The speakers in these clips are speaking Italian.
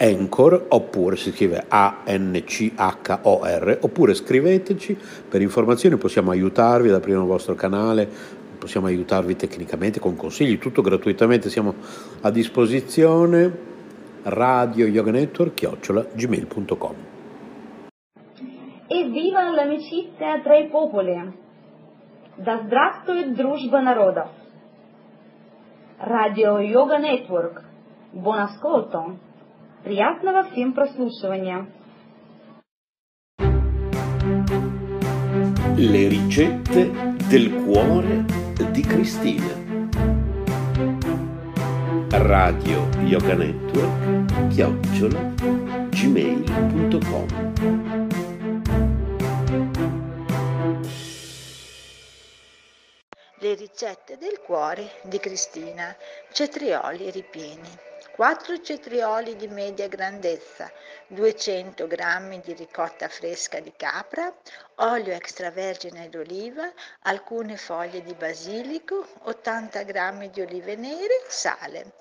Anchor oppure si scrive A-N-C-H-O-R oppure scriveteci per informazioni, possiamo aiutarvi ad aprire il vostro canale, possiamo aiutarvi tecnicamente con consigli, tutto gratuitamente, siamo a disposizione radio yoga network chiocciola gmail.com Evviva l'amicizia tra i popoli! Да здравствует дружба народов! Радио Йога Нетворк. Buon ascolto! Приятного всем прослушивания! Le ricette del cuore di Cristina radio yoga network chiocciola gmail.com Le ricette del cuore di Cristina, cetrioli ripieni. 4 cetrioli di media grandezza, 200 g di ricotta fresca di capra, olio extravergine d'oliva, alcune foglie di basilico, 80 g di olive nere, sale.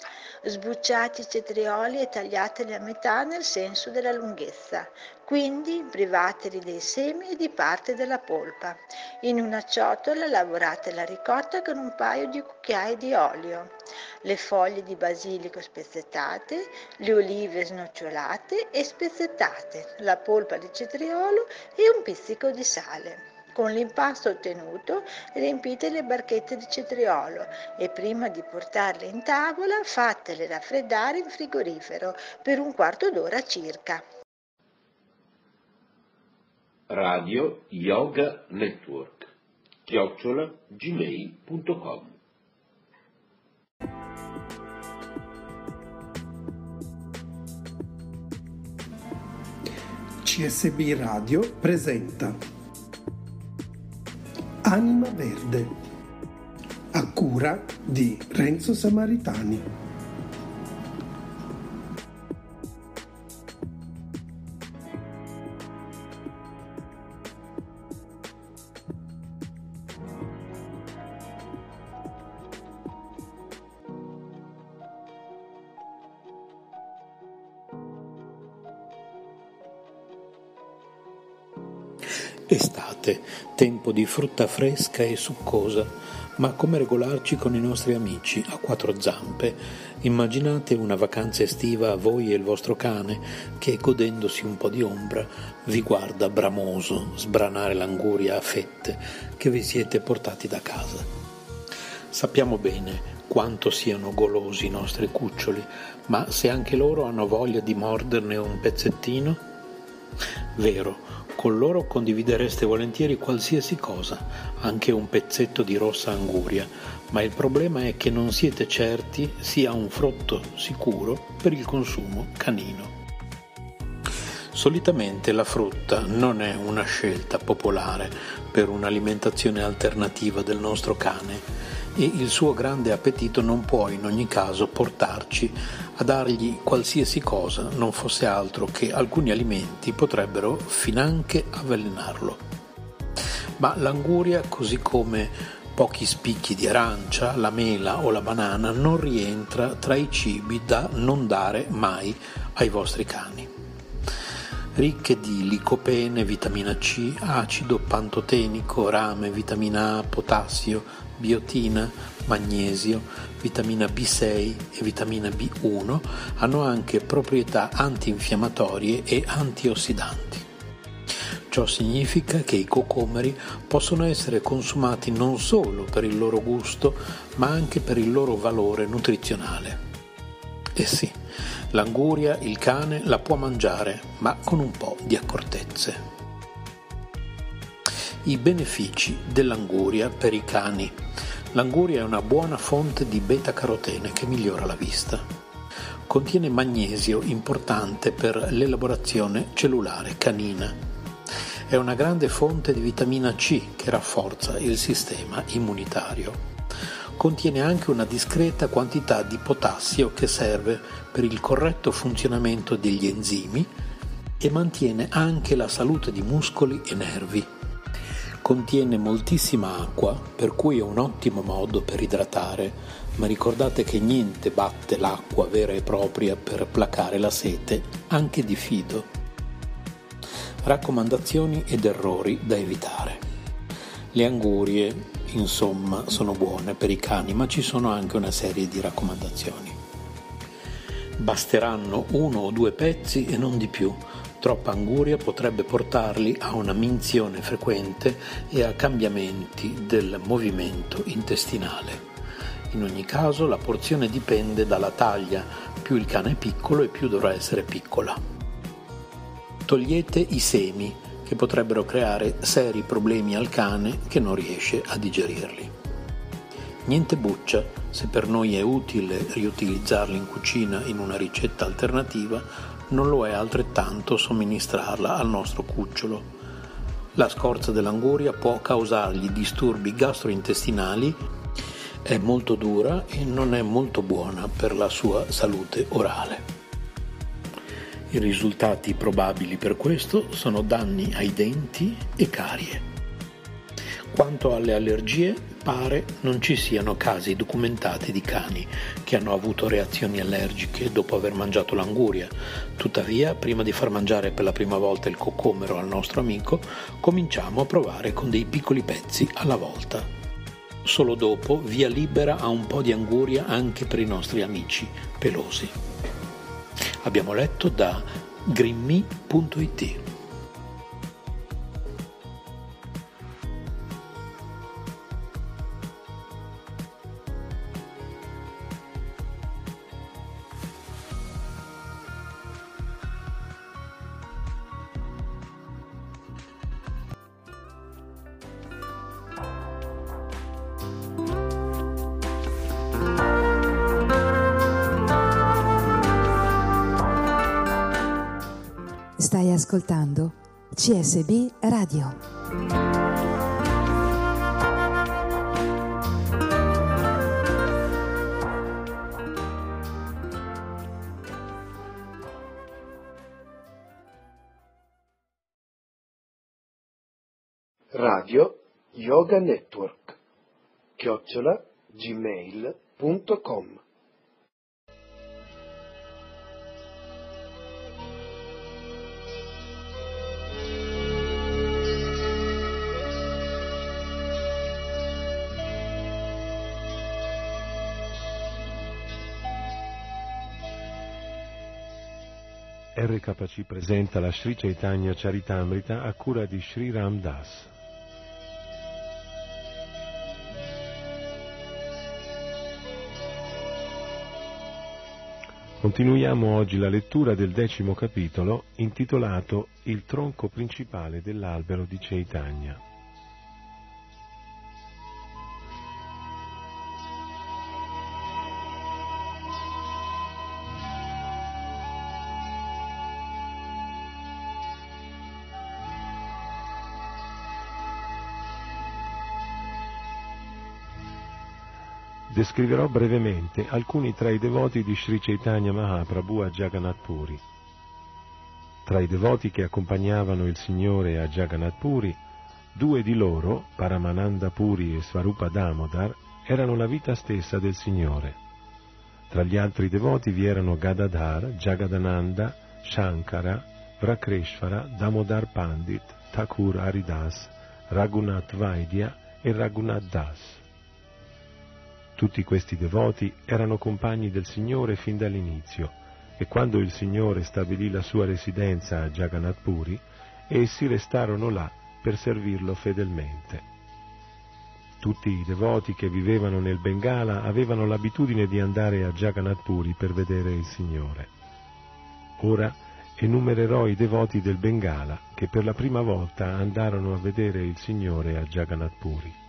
Sbucciati i cetrioli e tagliateli a metà nel senso della lunghezza, quindi privateli dei semi e di parte della polpa. In una ciotola lavorate la ricotta con un paio di cucchiai di olio, le foglie di basilico spezzettate, le olive snocciolate e spezzettate, la polpa di cetriolo e un pizzico di sale. Con l'impasto ottenuto riempite le barchette di cetriolo e prima di portarle in tavola fatele raffreddare in frigorifero per un quarto d'ora circa radio yoga network chiocciola gmail.com CSB Radio presenta Anima Verde a cura di Renzo Samaritani. Estate, tempo di frutta fresca e succosa, ma come regolarci con i nostri amici a quattro zampe? Immaginate una vacanza estiva a voi e il vostro cane che, godendosi un po' di ombra, vi guarda bramoso sbranare l'anguria a fette che vi siete portati da casa. Sappiamo bene quanto siano golosi i nostri cuccioli, ma se anche loro hanno voglia di morderne un pezzettino? Vero, con loro condividereste volentieri qualsiasi cosa, anche un pezzetto di rossa anguria, ma il problema è che non siete certi sia un frutto sicuro per il consumo canino. Solitamente la frutta non è una scelta popolare per un'alimentazione alternativa del nostro cane e il suo grande appetito non può in ogni caso portarci a dargli qualsiasi cosa non fosse altro che alcuni alimenti potrebbero finanche avvelenarlo. Ma l'anguria, così come pochi spicchi di arancia, la mela o la banana, non rientra tra i cibi da non dare mai ai vostri cani ricche di licopene, vitamina C, acido pantotenico, rame, vitamina A, potassio, biotina, magnesio, vitamina B6 e vitamina B1 hanno anche proprietà antinfiammatorie e antiossidanti. Ciò significa che i cocomeri possono essere consumati non solo per il loro gusto, ma anche per il loro valore nutrizionale. Eh sì, l'anguria il cane la può mangiare, ma con un po' di accortezze. I benefici dell'anguria per i cani. L'anguria è una buona fonte di beta-carotene che migliora la vista. Contiene magnesio importante per l'elaborazione cellulare canina. È una grande fonte di vitamina C che rafforza il sistema immunitario contiene anche una discreta quantità di potassio che serve per il corretto funzionamento degli enzimi e mantiene anche la salute di muscoli e nervi. Contiene moltissima acqua, per cui è un ottimo modo per idratare, ma ricordate che niente batte l'acqua vera e propria per placare la sete, anche di fido. Raccomandazioni ed errori da evitare. Le angurie, insomma, sono buone per i cani, ma ci sono anche una serie di raccomandazioni. Basteranno uno o due pezzi e non di più. Troppa anguria potrebbe portarli a una minzione frequente e a cambiamenti del movimento intestinale. In ogni caso la porzione dipende dalla taglia, più il cane è piccolo e più dovrà essere piccola. Togliete i semi, che potrebbero creare seri problemi al cane che non riesce a digerirli. Niente buccia, se per noi è utile riutilizzarli in cucina in una ricetta alternativa, non lo è altrettanto somministrarla al nostro cucciolo. La scorza dell'anguria può causargli disturbi gastrointestinali, è molto dura e non è molto buona per la sua salute orale. I risultati probabili per questo sono danni ai denti e carie. Quanto alle allergie, pare non ci siano casi documentati di cani che hanno avuto reazioni allergiche dopo aver mangiato l'anguria. Tuttavia, prima di far mangiare per la prima volta il coccomero al nostro amico, cominciamo a provare con dei piccoli pezzi alla volta. Solo dopo via libera a un po' di anguria anche per i nostri amici pelosi. Abbiamo letto da grimmy.it. Yoga Network chiocciola gmail.com RKC presenta la Sri Chaitanya Charitamrita a cura di Sri Ram Das. Continuiamo oggi la lettura del decimo capitolo intitolato Il tronco principale dell'albero di Chaitanya. Descriverò brevemente alcuni tra i devoti di Sri Chaitanya Mahaprabhu a Jagannath Puri. Tra i devoti che accompagnavano il Signore a Jagannath Puri, due di loro, Paramananda Puri e Svarupa Damodar, erano la vita stessa del Signore. Tra gli altri devoti vi erano Gadadhar, Jagadananda, Shankara, Vrakreshvara, Damodar Pandit, Thakur Haridas, Raghunath Vaidya e Raghunath Das. Tutti questi devoti erano compagni del Signore fin dall'inizio e quando il Signore stabilì la sua residenza a Jagannath Puri, essi restarono là per servirlo fedelmente. Tutti i devoti che vivevano nel Bengala avevano l'abitudine di andare a Jagannath Puri per vedere il Signore. Ora enumererò i devoti del Bengala che per la prima volta andarono a vedere il Signore a Jagannath Puri.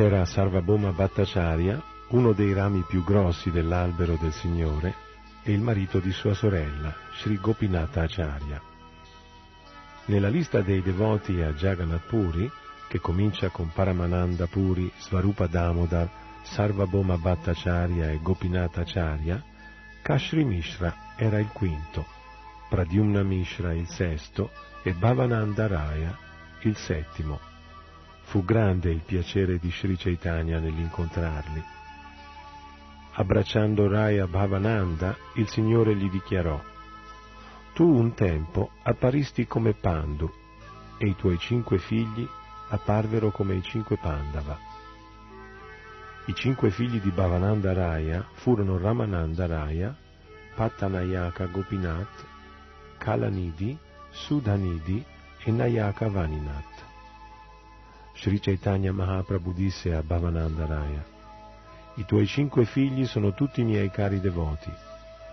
C'era Sarvabhoma Bhattacharya, uno dei rami più grossi dell'albero del Signore, e il marito di sua sorella, Sri Gopinatha Acharya. Nella lista dei devoti a Jagannath Puri, che comincia con Paramananda Puri, Svarupa Damodar, Sarvabhoma Bhattacharya e Gopinatha Acharya, Kashri Mishra era il quinto, Pradyumna Mishra il sesto e Bhavananda Raya il settimo. Fu grande il piacere di Sri Chaitanya nell'incontrarli. Abbracciando Raya Bhavananda, il Signore gli dichiarò, Tu un tempo apparisti come Pandu e i tuoi cinque figli apparvero come i cinque Pandava. I cinque figli di Bhavananda Raya furono Ramananda Raya, Pattanayaka Gopinath, Kalanidhi, Sudhanidhi e Nayaka Vaninath. Sri Chaitanya Mahaprabhu disse a Bhavananda Raya, i tuoi cinque figli sono tutti miei cari devoti.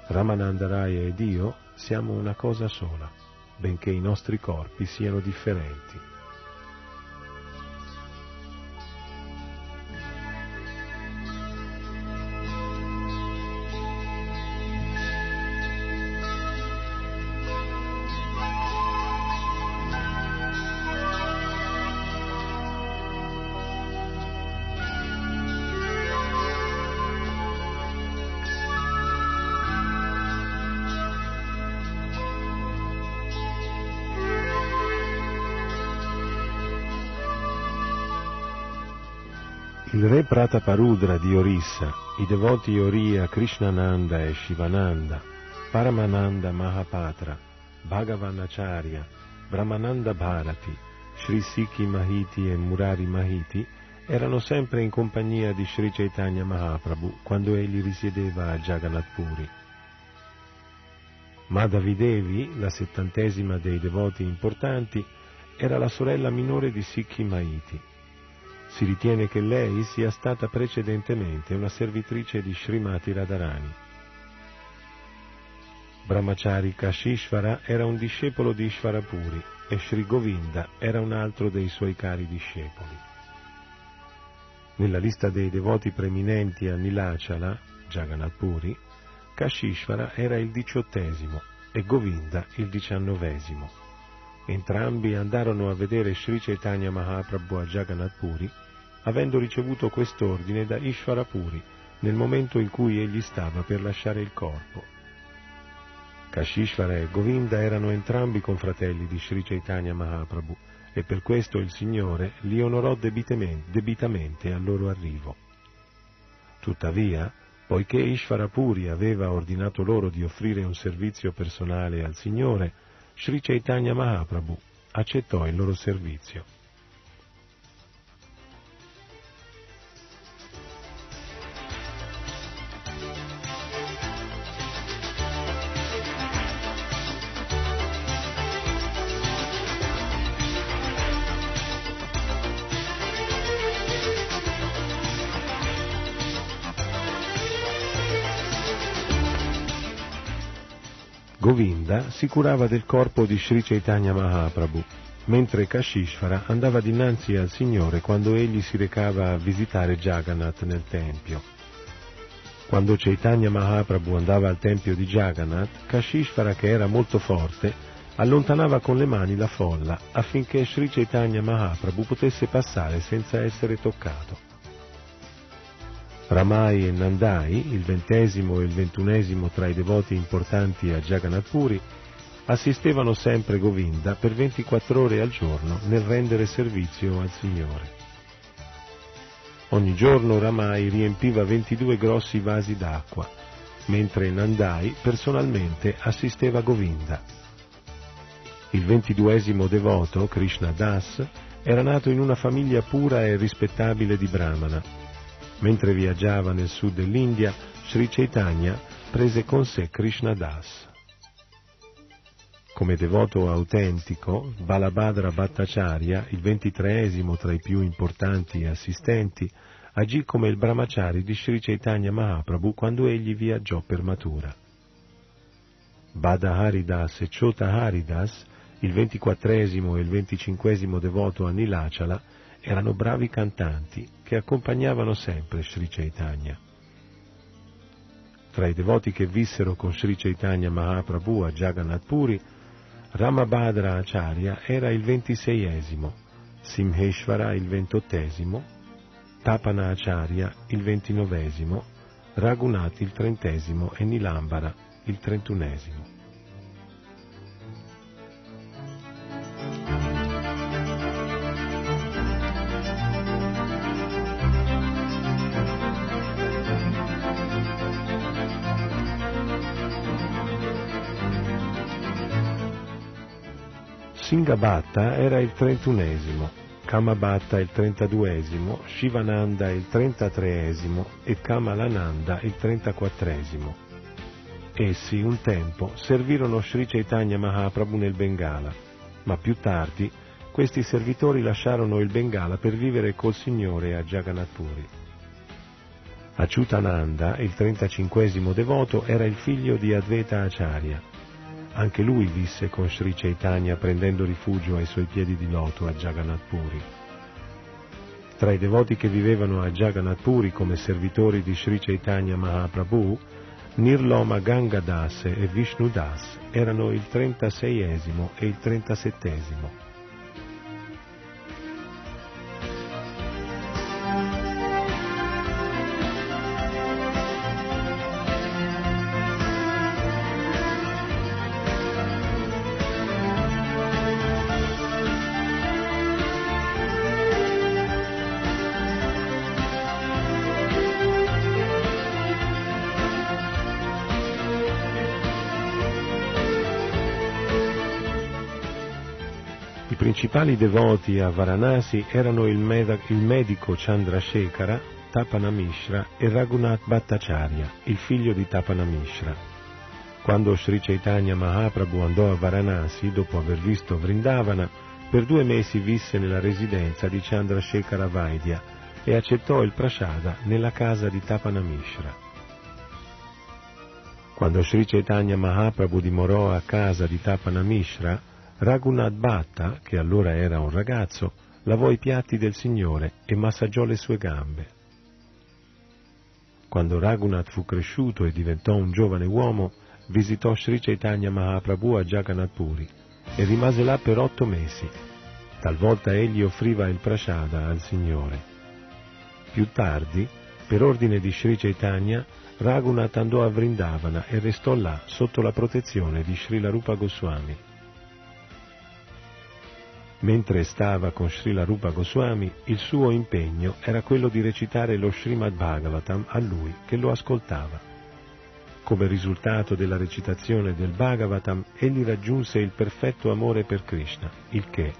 Ramananda Raya ed io siamo una cosa sola, benché i nostri corpi siano differenti. Il re Prataparudra di Orissa, i devoti Oriya Krishnananda e Shivananda, Paramananda Mahapatra, Bhagavanacharya, Brahmananda Bharati, Sri Sikhi Mahiti e Murari Mahiti erano sempre in compagnia di Sri Chaitanya Mahaprabhu quando egli risiedeva a Jagannath Puri. Madhavi Devi, la settantesima dei devoti importanti, era la sorella minore di Sikhi Mahiti. Si ritiene che lei sia stata precedentemente una servitrice di Srimati Radharani. Brahmachari Kashishvara era un discepolo di Ishvarapuri e Sri Govinda era un altro dei suoi cari discepoli. Nella lista dei devoti preminenti a Nilachala, Jagannath Puri, Kashishvara era il diciottesimo e Govinda il diciannovesimo. Entrambi andarono a vedere Sri Chaitanya Mahaprabhu a Jagannath Puri, avendo ricevuto quest'ordine da Ishvara Puri nel momento in cui egli stava per lasciare il corpo. Kashishvara e Govinda erano entrambi confratelli di Sri Chaitanya Mahaprabhu e per questo il Signore li onorò debitamente al loro arrivo. Tuttavia, poiché Ishvarapuri aveva ordinato loro di offrire un servizio personale al Signore, Sri Chaitanya Mahaprabhu accettò il loro servizio. Si curava del corpo di Sri Chaitanya Mahaprabhu, mentre Kashishvara andava dinanzi al Signore quando egli si recava a visitare Jagannath nel Tempio. Quando Chaitanya Mahaprabhu andava al Tempio di Jagannath, Kashishvara, che era molto forte, allontanava con le mani la folla affinché Sri Chaitanya Mahaprabhu potesse passare senza essere toccato. Ramai e Nandai, il ventesimo e il ventunesimo tra i devoti importanti a Jagannath Puri, assistevano sempre Govinda per 24 ore al giorno nel rendere servizio al Signore. Ogni giorno Ramai riempiva 22 grossi vasi d'acqua, mentre Nandai personalmente assisteva Govinda. Il ventiduesimo devoto, Krishna Das, era nato in una famiglia pura e rispettabile di Brahmana Mentre viaggiava nel sud dell'India, Sri Chaitanya prese con sé Krishna Das. Come devoto autentico, Balabhadra Bhattacharya, il ventitreesimo tra i più importanti assistenti, agì come il brahmachari di Sri Chaitanya Mahaprabhu quando egli viaggiò per Mathura. Bada Haridas e Chota Haridas, il ventiquattresimo e il venticinquesimo devoto a Nilachala, erano bravi cantanti che accompagnavano sempre Sri Chaitanya. Tra i devoti che vissero con Sri Chaitanya Mahaprabhu a Jagannath Puri, Ramabhadra Acharya era il ventiseiesimo, Simheshvara il ventottesimo, Tapana Acharya il ventinovesimo, Raghunath il trentesimo e Nilambara il trentunesimo. Singabhatta era il trentunesimo, Kamabhatta il trentaduesimo, Shivananda il trentatreesimo e Kamalananda il trentaquattresimo. Essi un tempo servirono Sri Chaitanya Mahaprabhu nel Bengala, ma più tardi questi servitori lasciarono il Bengala per vivere col Signore a Jagannath Puri. Achyutananda, il trentacinquesimo devoto, era il figlio di Advaita Acharya anche lui visse con Sri Chaitanya prendendo rifugio ai suoi piedi di loto a Jagannath Puri. Tra i devoti che vivevano a Jagannath Puri come servitori di Sri Chaitanya Mahaprabhu, Nirloma Gangadas e Vishnu Das erano il 36esimo e il 37esimo. Principali devoti a Varanasi erano il, med- il medico Chandrasekhara, Tapana Mishra e Raghunath Bhattacharya, il figlio di Tapana Mishra. Quando Sri Chaitanya Mahaprabhu andò a Varanasi, dopo aver visto Vrindavana, per due mesi visse nella residenza di Chandrasekhara Vaidya e accettò il prasada nella casa di Tapanamishra. Quando Sri Chaitanya Mahaprabhu dimorò a casa di Tapanamishra, Raghunath Bhatta, che allora era un ragazzo, lavò i piatti del Signore e massaggiò le sue gambe. Quando Raghunath fu cresciuto e diventò un giovane uomo, visitò Sri Chaitanya Mahaprabhu a Jagannath Puri e rimase là per otto mesi. Talvolta egli offriva il prasada al Signore. Più tardi, per ordine di Sri Chaitanya, Raghunath andò a Vrindavana e restò là sotto la protezione di Srila Rupa Goswami. Mentre stava con Srila Rupa Goswami, il suo impegno era quello di recitare lo Srimad Bhagavatam a lui che lo ascoltava. Come risultato della recitazione del Bhagavatam, egli raggiunse il perfetto amore per Krishna, il che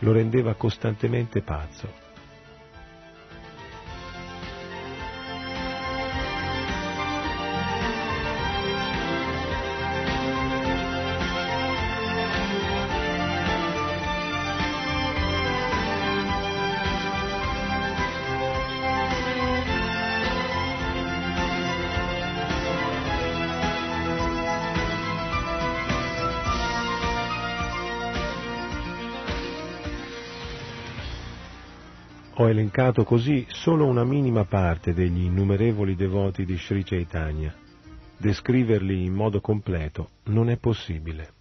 lo rendeva costantemente pazzo. Elencato così solo una minima parte degli innumerevoli devoti di Sri Chaitanya. Descriverli in modo completo non è possibile.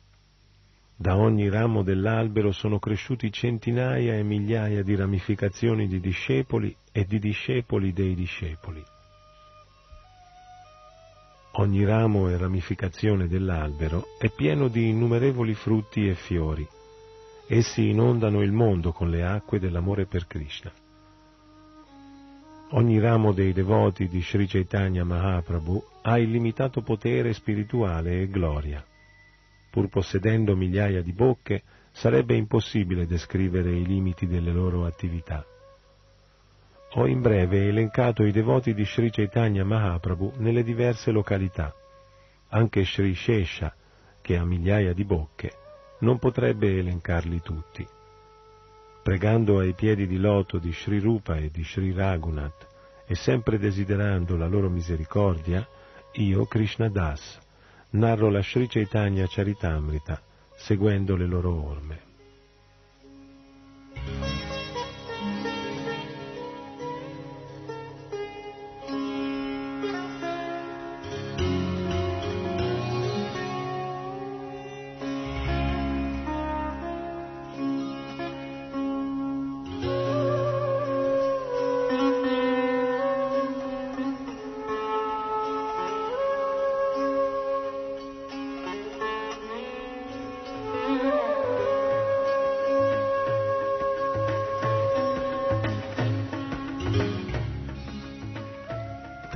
Da ogni ramo dell'albero sono cresciuti centinaia e migliaia di ramificazioni di discepoli e di discepoli dei discepoli. Ogni ramo e ramificazione dell'albero è pieno di innumerevoli frutti e fiori. Essi inondano il mondo con le acque dell'amore per Krishna. Ogni ramo dei devoti di Sri Chaitanya Mahaprabhu ha illimitato potere spirituale e gloria. Pur possedendo migliaia di bocche, sarebbe impossibile descrivere i limiti delle loro attività. Ho in breve elencato i devoti di Sri Chaitanya Mahaprabhu nelle diverse località. Anche Sri Shesha, che ha migliaia di bocche, non potrebbe elencarli tutti. Pregando ai piedi di loto di Sri Rupa e di Sri Raghunath e sempre desiderando la loro misericordia, io, Krishna Das, narro la Sri Chaitanya Charitamrita seguendo le loro orme.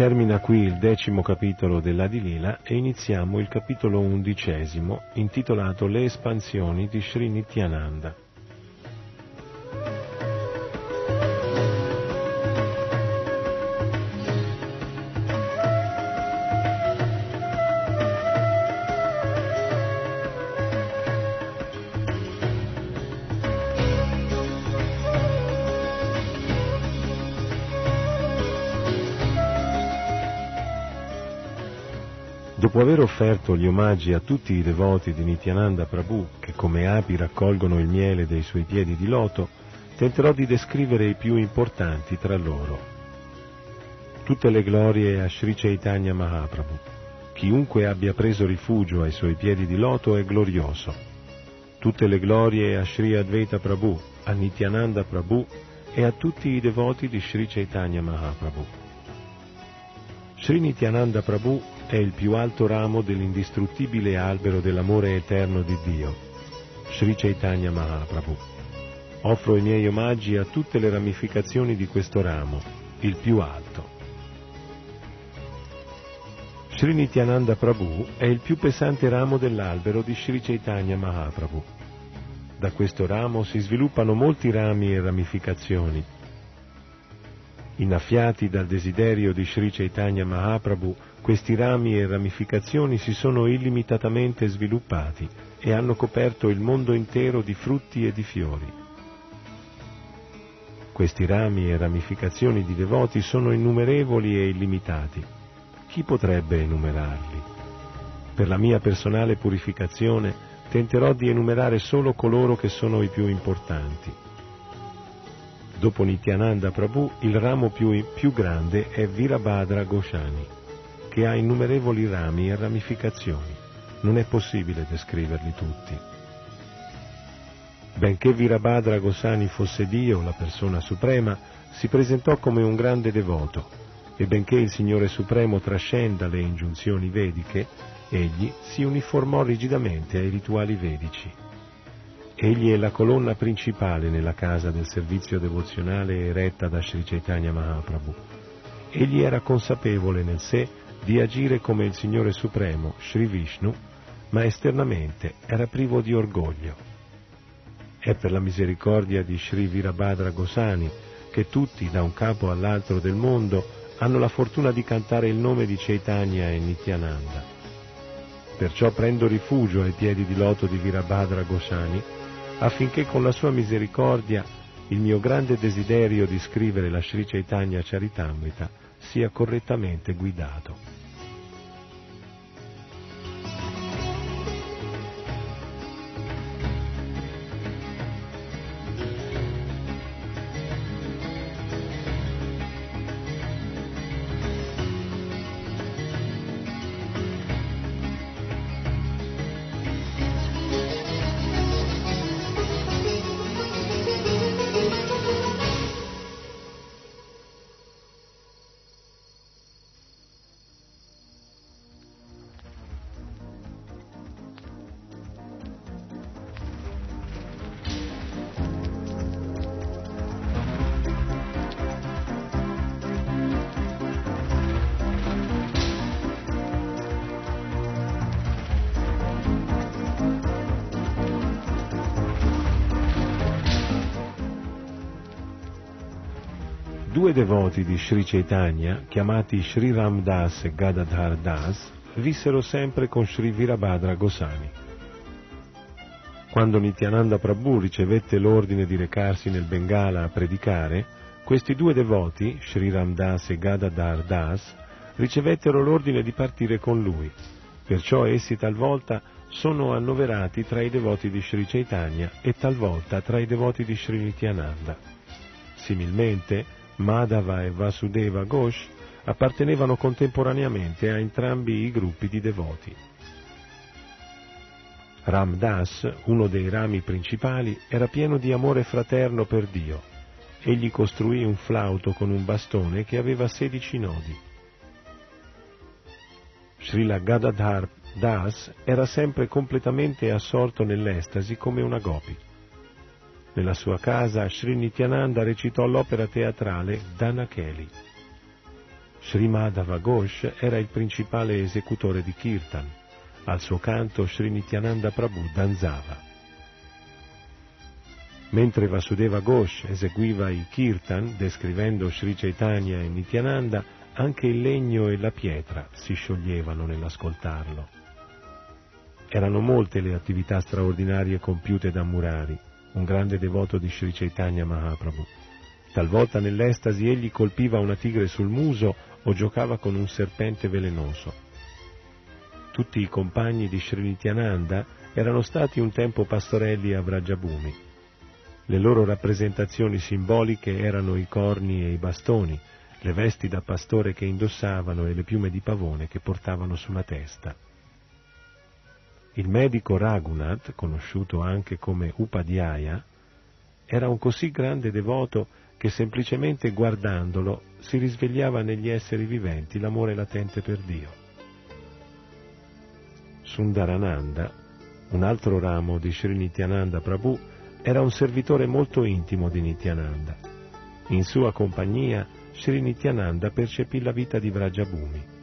Termina qui il decimo capitolo dell'Adilila e iniziamo il capitolo undicesimo intitolato Le espansioni di Sri Nityananda. Dopo aver offerto gli omaggi a tutti i devoti di Nityananda Prabhu, che come api raccolgono il miele dei suoi piedi di loto, tenterò di descrivere i più importanti tra loro. Tutte le glorie a Sri Chaitanya Mahaprabhu. Chiunque abbia preso rifugio ai suoi piedi di loto è glorioso. Tutte le glorie a Sri Advaita Prabhu, a Nityananda Prabhu e a tutti i devoti di Sri Chaitanya Mahaprabhu. Sri Nityananda Prabhu è il più alto ramo dell'indistruttibile albero dell'amore eterno di Dio, Sri Chaitanya Mahaprabhu. Offro i miei omaggi a tutte le ramificazioni di questo ramo, il più alto. Sri Nityananda Prabhu è il più pesante ramo dell'albero di Sri Chaitanya Mahaprabhu. Da questo ramo si sviluppano molti rami e ramificazioni. Innaffiati dal desiderio di Sri Chaitanya Mahaprabhu, questi rami e ramificazioni si sono illimitatamente sviluppati e hanno coperto il mondo intero di frutti e di fiori. Questi rami e ramificazioni di devoti sono innumerevoli e illimitati. Chi potrebbe enumerarli? Per la mia personale purificazione tenterò di enumerare solo coloro che sono i più importanti. Dopo Nityananda Prabhu, il ramo più, più grande è Virabhadra Goshani, che ha innumerevoli rami e ramificazioni. Non è possibile descriverli tutti. Benché Virabhadra Gosani fosse Dio, la persona suprema, si presentò come un grande devoto e benché il Signore Supremo trascenda le ingiunzioni vediche, egli si uniformò rigidamente ai rituali vedici. Egli è la colonna principale nella casa del servizio devozionale eretta da Sri Chaitanya Mahaprabhu. Egli era consapevole nel sé di agire come il Signore Supremo, Sri Vishnu, ma esternamente era privo di orgoglio. È per la misericordia di Sri Virabhadra Gosani che tutti, da un capo all'altro del mondo, hanno la fortuna di cantare il nome di Chaitanya e Nityananda. Perciò prendo rifugio ai piedi di loto di Virabhadra Gosani affinché con la sua misericordia il mio grande desiderio di scrivere la Sri Chaitanya Charitamrita sia correttamente guidato. Devoti di Sri Chaitanya, chiamati Sri Ram Das e Gadadhar Das, vissero sempre con Sri Virabhadra Gosani. Quando Nityananda Prabhu ricevette l'ordine di recarsi nel Bengala a predicare, questi due devoti, Sri Ram Das e Gadadhar Das, ricevettero l'ordine di partire con lui. Perciò essi talvolta sono annoverati tra i devoti di Sri Chaitanya e talvolta tra i devoti di Sri Nityananda. Similmente, Madhava e Vasudeva Ghosh appartenevano contemporaneamente a entrambi i gruppi di devoti. Ram Das, uno dei rami principali, era pieno di amore fraterno per Dio. Egli costruì un flauto con un bastone che aveva sedici nodi. Srila Gadadhar Das era sempre completamente assorto nell'estasi come una gopi. Nella sua casa Sri Nityananda recitò l'opera teatrale Danakeli. Sri Madhava Ghosh era il principale esecutore di Kirtan. Al suo canto Sri Nityananda Prabhu danzava. Mentre Vasudeva Ghosh eseguiva i Kirtan, descrivendo Sri Chaitanya e Nityananda, anche il legno e la pietra si scioglievano nell'ascoltarlo. Erano molte le attività straordinarie compiute da Murari un grande devoto di Sri Chaitanya Mahaprabhu. Talvolta nell'estasi egli colpiva una tigre sul muso o giocava con un serpente velenoso. Tutti i compagni di Sri Nityananda erano stati un tempo pastorelli a Vrajabhumi. Le loro rappresentazioni simboliche erano i corni e i bastoni, le vesti da pastore che indossavano e le piume di pavone che portavano sulla testa. Il medico Raghunath, conosciuto anche come Upadhyaya, era un così grande devoto che semplicemente guardandolo si risvegliava negli esseri viventi l'amore latente per Dio. Sundarananda, un altro ramo di Sri Nityananda Prabhu, era un servitore molto intimo di Nityananda. In sua compagnia Sri Nityananda percepì la vita di Vrajabhumi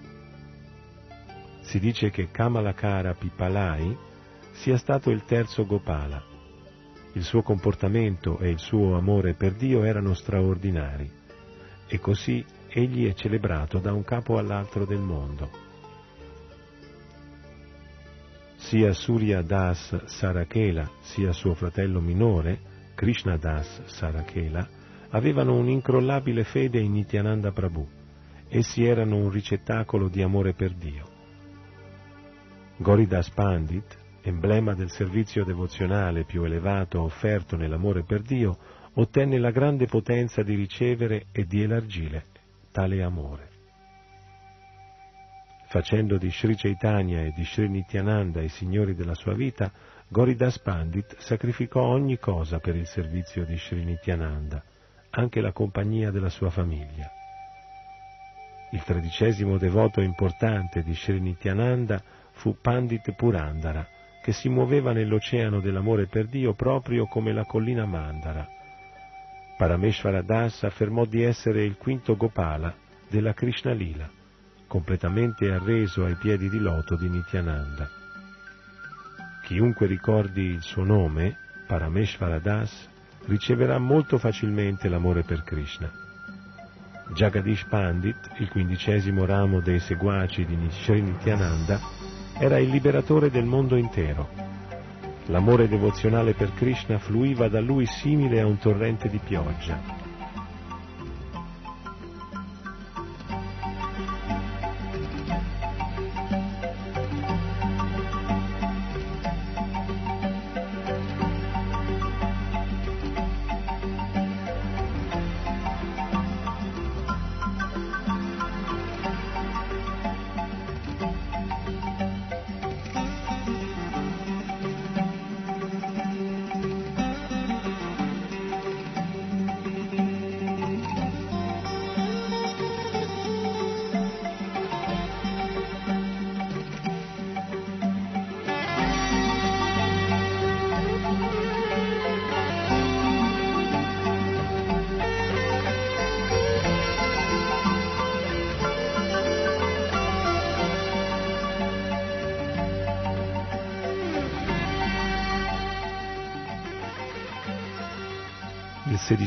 si dice che Kamalakara Pipalai sia stato il terzo Gopala. Il suo comportamento e il suo amore per Dio erano straordinari. e così egli è celebrato da un capo all'altro del mondo. Sia Surya Das Sarakela sia suo fratello minore, Krishna Das Sarakela, avevano un'incrollabile fede in Nityananda Prabhu. Essi erano un ricettacolo di amore per Dio. Goridas Pandit, emblema del servizio devozionale più elevato offerto nell'amore per Dio, ottenne la grande potenza di ricevere e di elargire tale amore. Facendo di Sri Chaitanya e di Sri Nityananda i signori della sua vita, Goridas Pandit sacrificò ogni cosa per il servizio di Sri Nityananda, anche la compagnia della sua famiglia. Il tredicesimo devoto importante di Sri Nityananda fu Pandit Purandara, che si muoveva nell'oceano dell'amore per Dio proprio come la collina Mandara. Parameshvara Das affermò di essere il quinto Gopala della Krishna Lila, completamente arreso ai piedi di loto di Nityananda. Chiunque ricordi il suo nome, Parameshvara Das, riceverà molto facilmente l'amore per Krishna. Jagadish Pandit, il quindicesimo ramo dei seguaci di Nityananda, era il liberatore del mondo intero. L'amore devozionale per Krishna fluiva da lui simile a un torrente di pioggia.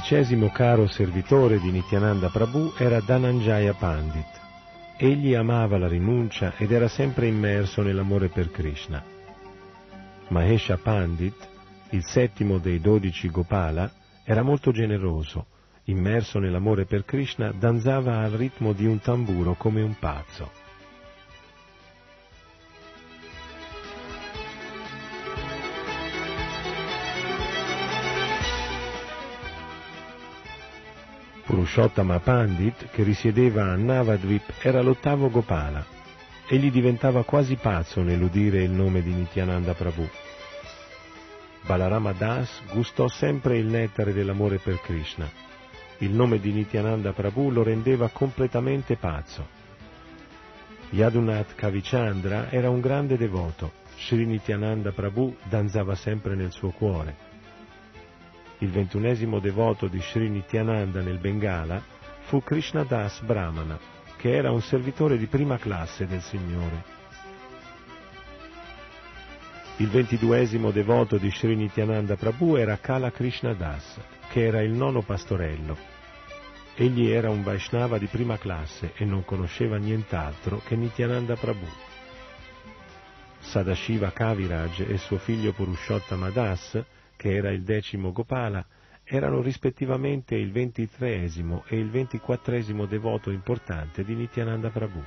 Sedicesimo caro servitore di Nityananda Prabhu era Dhananjaya Pandit. Egli amava la rinuncia ed era sempre immerso nell'amore per Krishna. Mahesha Pandit, il settimo dei dodici Gopala, era molto generoso, immerso nell'amore per Krishna, danzava al ritmo di un tamburo come un pazzo. Purushottama Pandit, che risiedeva a Navadvip, era l'ottavo Gopala. Egli diventava quasi pazzo nell'udire il nome di Nityananda Prabhu. Balarama Das gustò sempre il nettare dell'amore per Krishna. Il nome di Nityananda Prabhu lo rendeva completamente pazzo. Yadunath Kavichandra era un grande devoto. Sri Nityananda Prabhu danzava sempre nel suo cuore il ventunesimo devoto di Sri Nityananda nel Bengala, fu Krishnadas Brahmana, che era un servitore di prima classe del Signore. Il ventiduesimo devoto di Sri Nityananda Prabhu era Kala Krishnadas, che era il nono pastorello. Egli era un Vaishnava di prima classe e non conosceva nient'altro che Nityananda Prabhu. Sadashiva Kaviraj e suo figlio Purushottama Das che era il decimo Gopala, erano rispettivamente il ventitreesimo e il ventiquattresimo devoto importante di Nityananda Prabhu.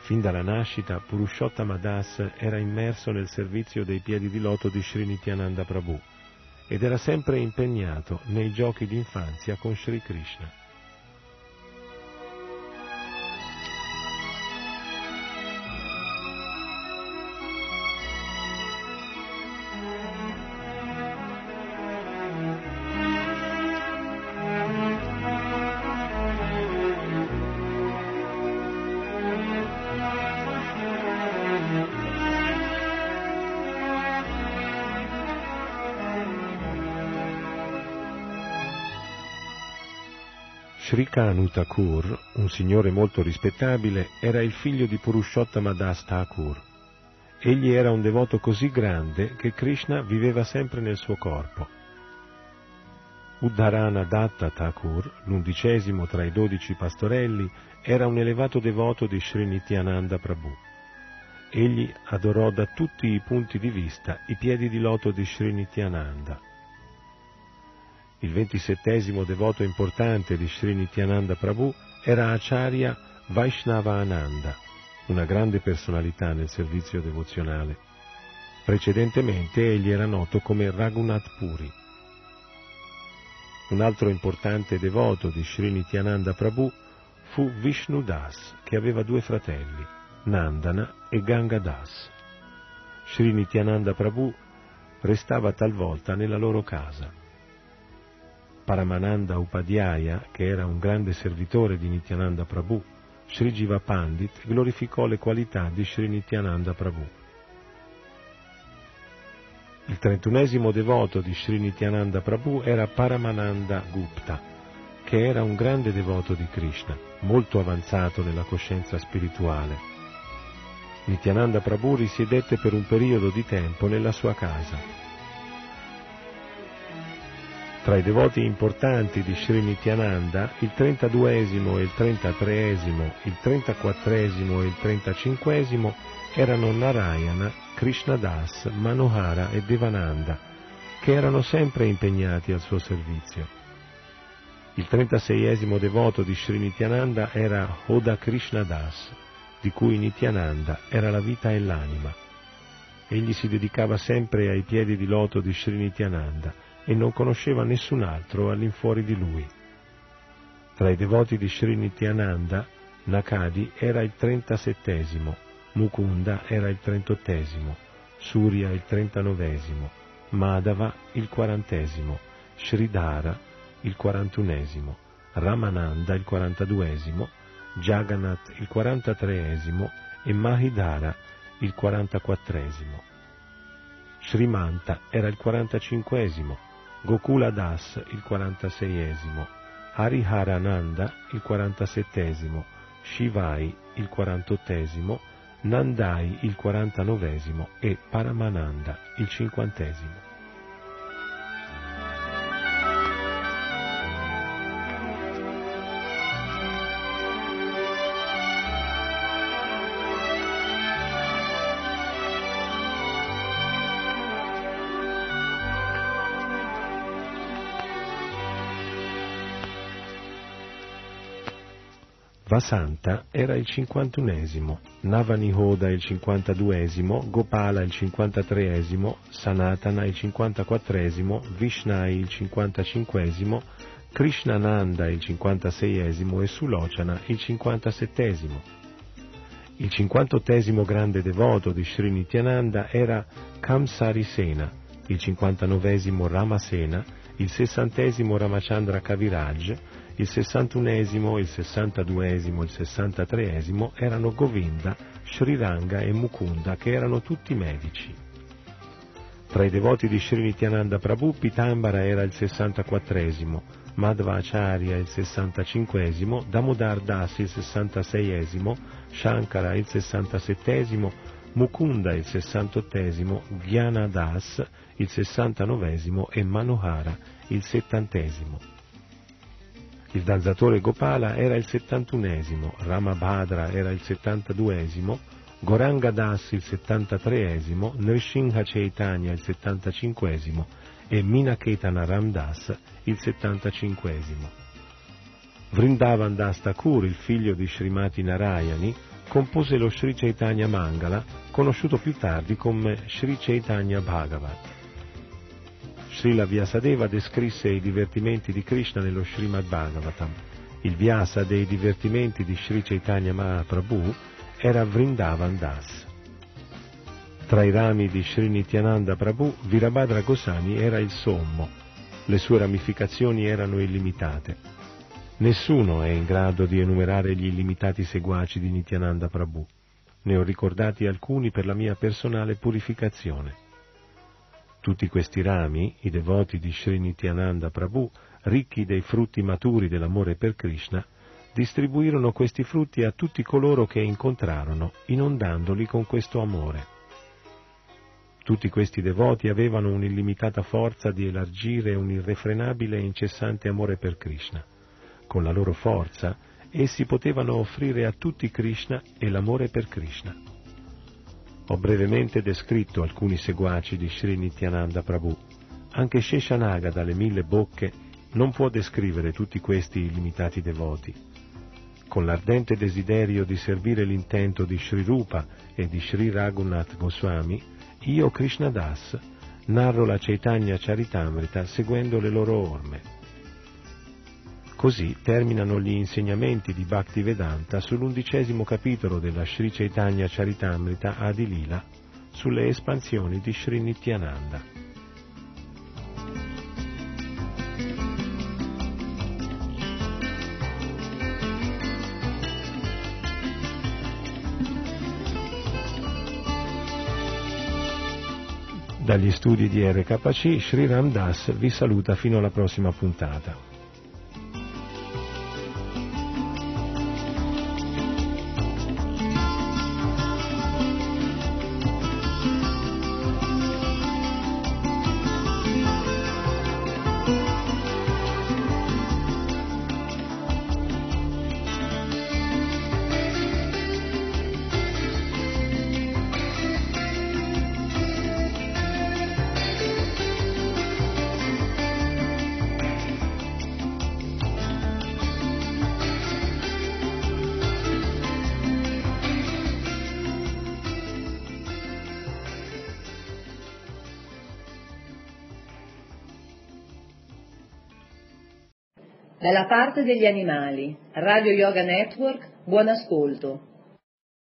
Fin dalla nascita, Purushottama Das era immerso nel servizio dei piedi di loto di Sri Nityananda Prabhu ed era sempre impegnato nei giochi d'infanzia con Sri Krishna. Kanu Thakur, un signore molto rispettabile, era il figlio di Purushottama Das Thakur. Egli era un devoto così grande che Krishna viveva sempre nel suo corpo. Uddharana Datta Thakur, l'undicesimo tra i dodici pastorelli, era un elevato devoto di Sri Nityananda Prabhu. Egli adorò da tutti i punti di vista i piedi di loto di Sri Nityananda. Il ventisettesimo devoto importante di Sri Nityananda Prabhu era Acharya Vaishnava Ananda, una grande personalità nel servizio devozionale. Precedentemente egli era noto come Raghunath Puri. Un altro importante devoto di Sri Nityananda Prabhu fu Vishnu Das, che aveva due fratelli, Nandana e Ganga Das. Sri Nityananda Prabhu restava talvolta nella loro casa. Paramananda Upadhyaya, che era un grande servitore di Nityananda Prabhu, Sri Jiva Pandit glorificò le qualità di Sri Nityananda Prabhu. Il trentunesimo devoto di Sri Nityananda Prabhu era Paramananda Gupta, che era un grande devoto di Krishna, molto avanzato nella coscienza spirituale. Nityananda Prabhu risiedette per un periodo di tempo nella sua casa. Tra i devoti importanti di Sri Nityananda, il 32esimo e il 33esimo, il 34esimo e il 35esimo erano Narayana, Krishnadas, Manohara e Devananda, che erano sempre impegnati al suo servizio. Il 36esimo devoto di Sri Nityananda era Oda Krishnadas, di cui Nityananda era la vita e l'anima. Egli si dedicava sempre ai piedi di loto di Sri Nityananda e non conosceva nessun altro all'infuori di lui. Tra i devoti di Sri Nityananda, Nakadi era il 37esimo, Mukunda era il trentottesimo, Surya il trentanovesimo, Madhava il quarantesimo, Sridhara il quarantunesimo, Ramananda il quarantaduesimo, Jagannath il quarantatreesimo e Mahidara il quarantaquattresimo. Srimanta era il quarantacinquesimo, Gokula Das il quarantaseiesimo, Hariharananda il quarantasettesimo, Shivai il quarantottesimo. Nandai il 49 e Paramananda il 50. Vasanta era il cinquantunesimo, Navanihoda il cinquantaduesimo, Gopala il cinquantatreesimo, Sanatana il cinquantaquattresimo, Vishnai il cinquantacinquesimo, Krishnananda il cinquantaseiesimo e Sulocana il cinquantasettesimo. Il cinquantottesimo grande devoto di Sri Nityananda era Kamsarisena, il cinquantanovesimo Ramasena, il sessantesimo Ramachandra Kaviraj, il 61esimo, il 62esimo, il 63esimo erano Govinda, Sriranga e Mukunda, che erano tutti medici. Tra i devoti di Sri Nityananda Prabhu, Pitambara era il 64esimo, Madhvacharya il 65esimo, Damodar Das il 66esimo, Shankara il 67esimo, Mukunda il 68esimo, Gyana Das il 69esimo e Manohara il 70esimo. Il danzatore Gopala era il 71esimo, Ramabhadra era il 72esimo, Goranga Das il 73esimo, Nrsimha Chaitanya il 75esimo e Minaketana Ramdas il 75esimo. Vrindavan Das Thakur, il figlio di Srimati Narayani, compose lo Sri Chaitanya Mangala, conosciuto più tardi come Sri Chaitanya Bhagavat. Srila Vyasadeva descrisse i divertimenti di Krishna nello Srimad Bhagavatam. Il Vyasa dei divertimenti di Sri Chaitanya Mahaprabhu era Vrindavan Das. Tra i rami di Sri Nityananda Prabhu, Virabhadra Goswami era il sommo. Le sue ramificazioni erano illimitate. Nessuno è in grado di enumerare gli illimitati seguaci di Nityananda Prabhu. Ne ho ricordati alcuni per la mia personale purificazione. Tutti questi rami, i devoti di Sri Nityananda Prabhu, ricchi dei frutti maturi dell'amore per Krishna, distribuirono questi frutti a tutti coloro che incontrarono, inondandoli con questo amore. Tutti questi devoti avevano un'illimitata forza di elargire un irrefrenabile e incessante amore per Krishna. Con la loro forza essi potevano offrire a tutti Krishna e l'amore per Krishna. Ho brevemente descritto alcuni seguaci di Sri Nityananda Prabhu. Anche Sheshanaga dalle mille bocche non può descrivere tutti questi illimitati devoti. Con l'ardente desiderio di servire l'intento di Sri Rupa e di Sri Raghunath Goswami, io, Krishna Das, narro la Chaitanya Charitamrita seguendo le loro orme. Così terminano gli insegnamenti di Bhaktivedanta sull'undicesimo capitolo della Sri Chaitanya Charitamrita Adilila sulle espansioni di Sri Nityananda. Dagli studi di RKC, Sri Ram Das vi saluta fino alla prossima puntata. Parte degli animali, Radio Yoga Network, buon ascolto.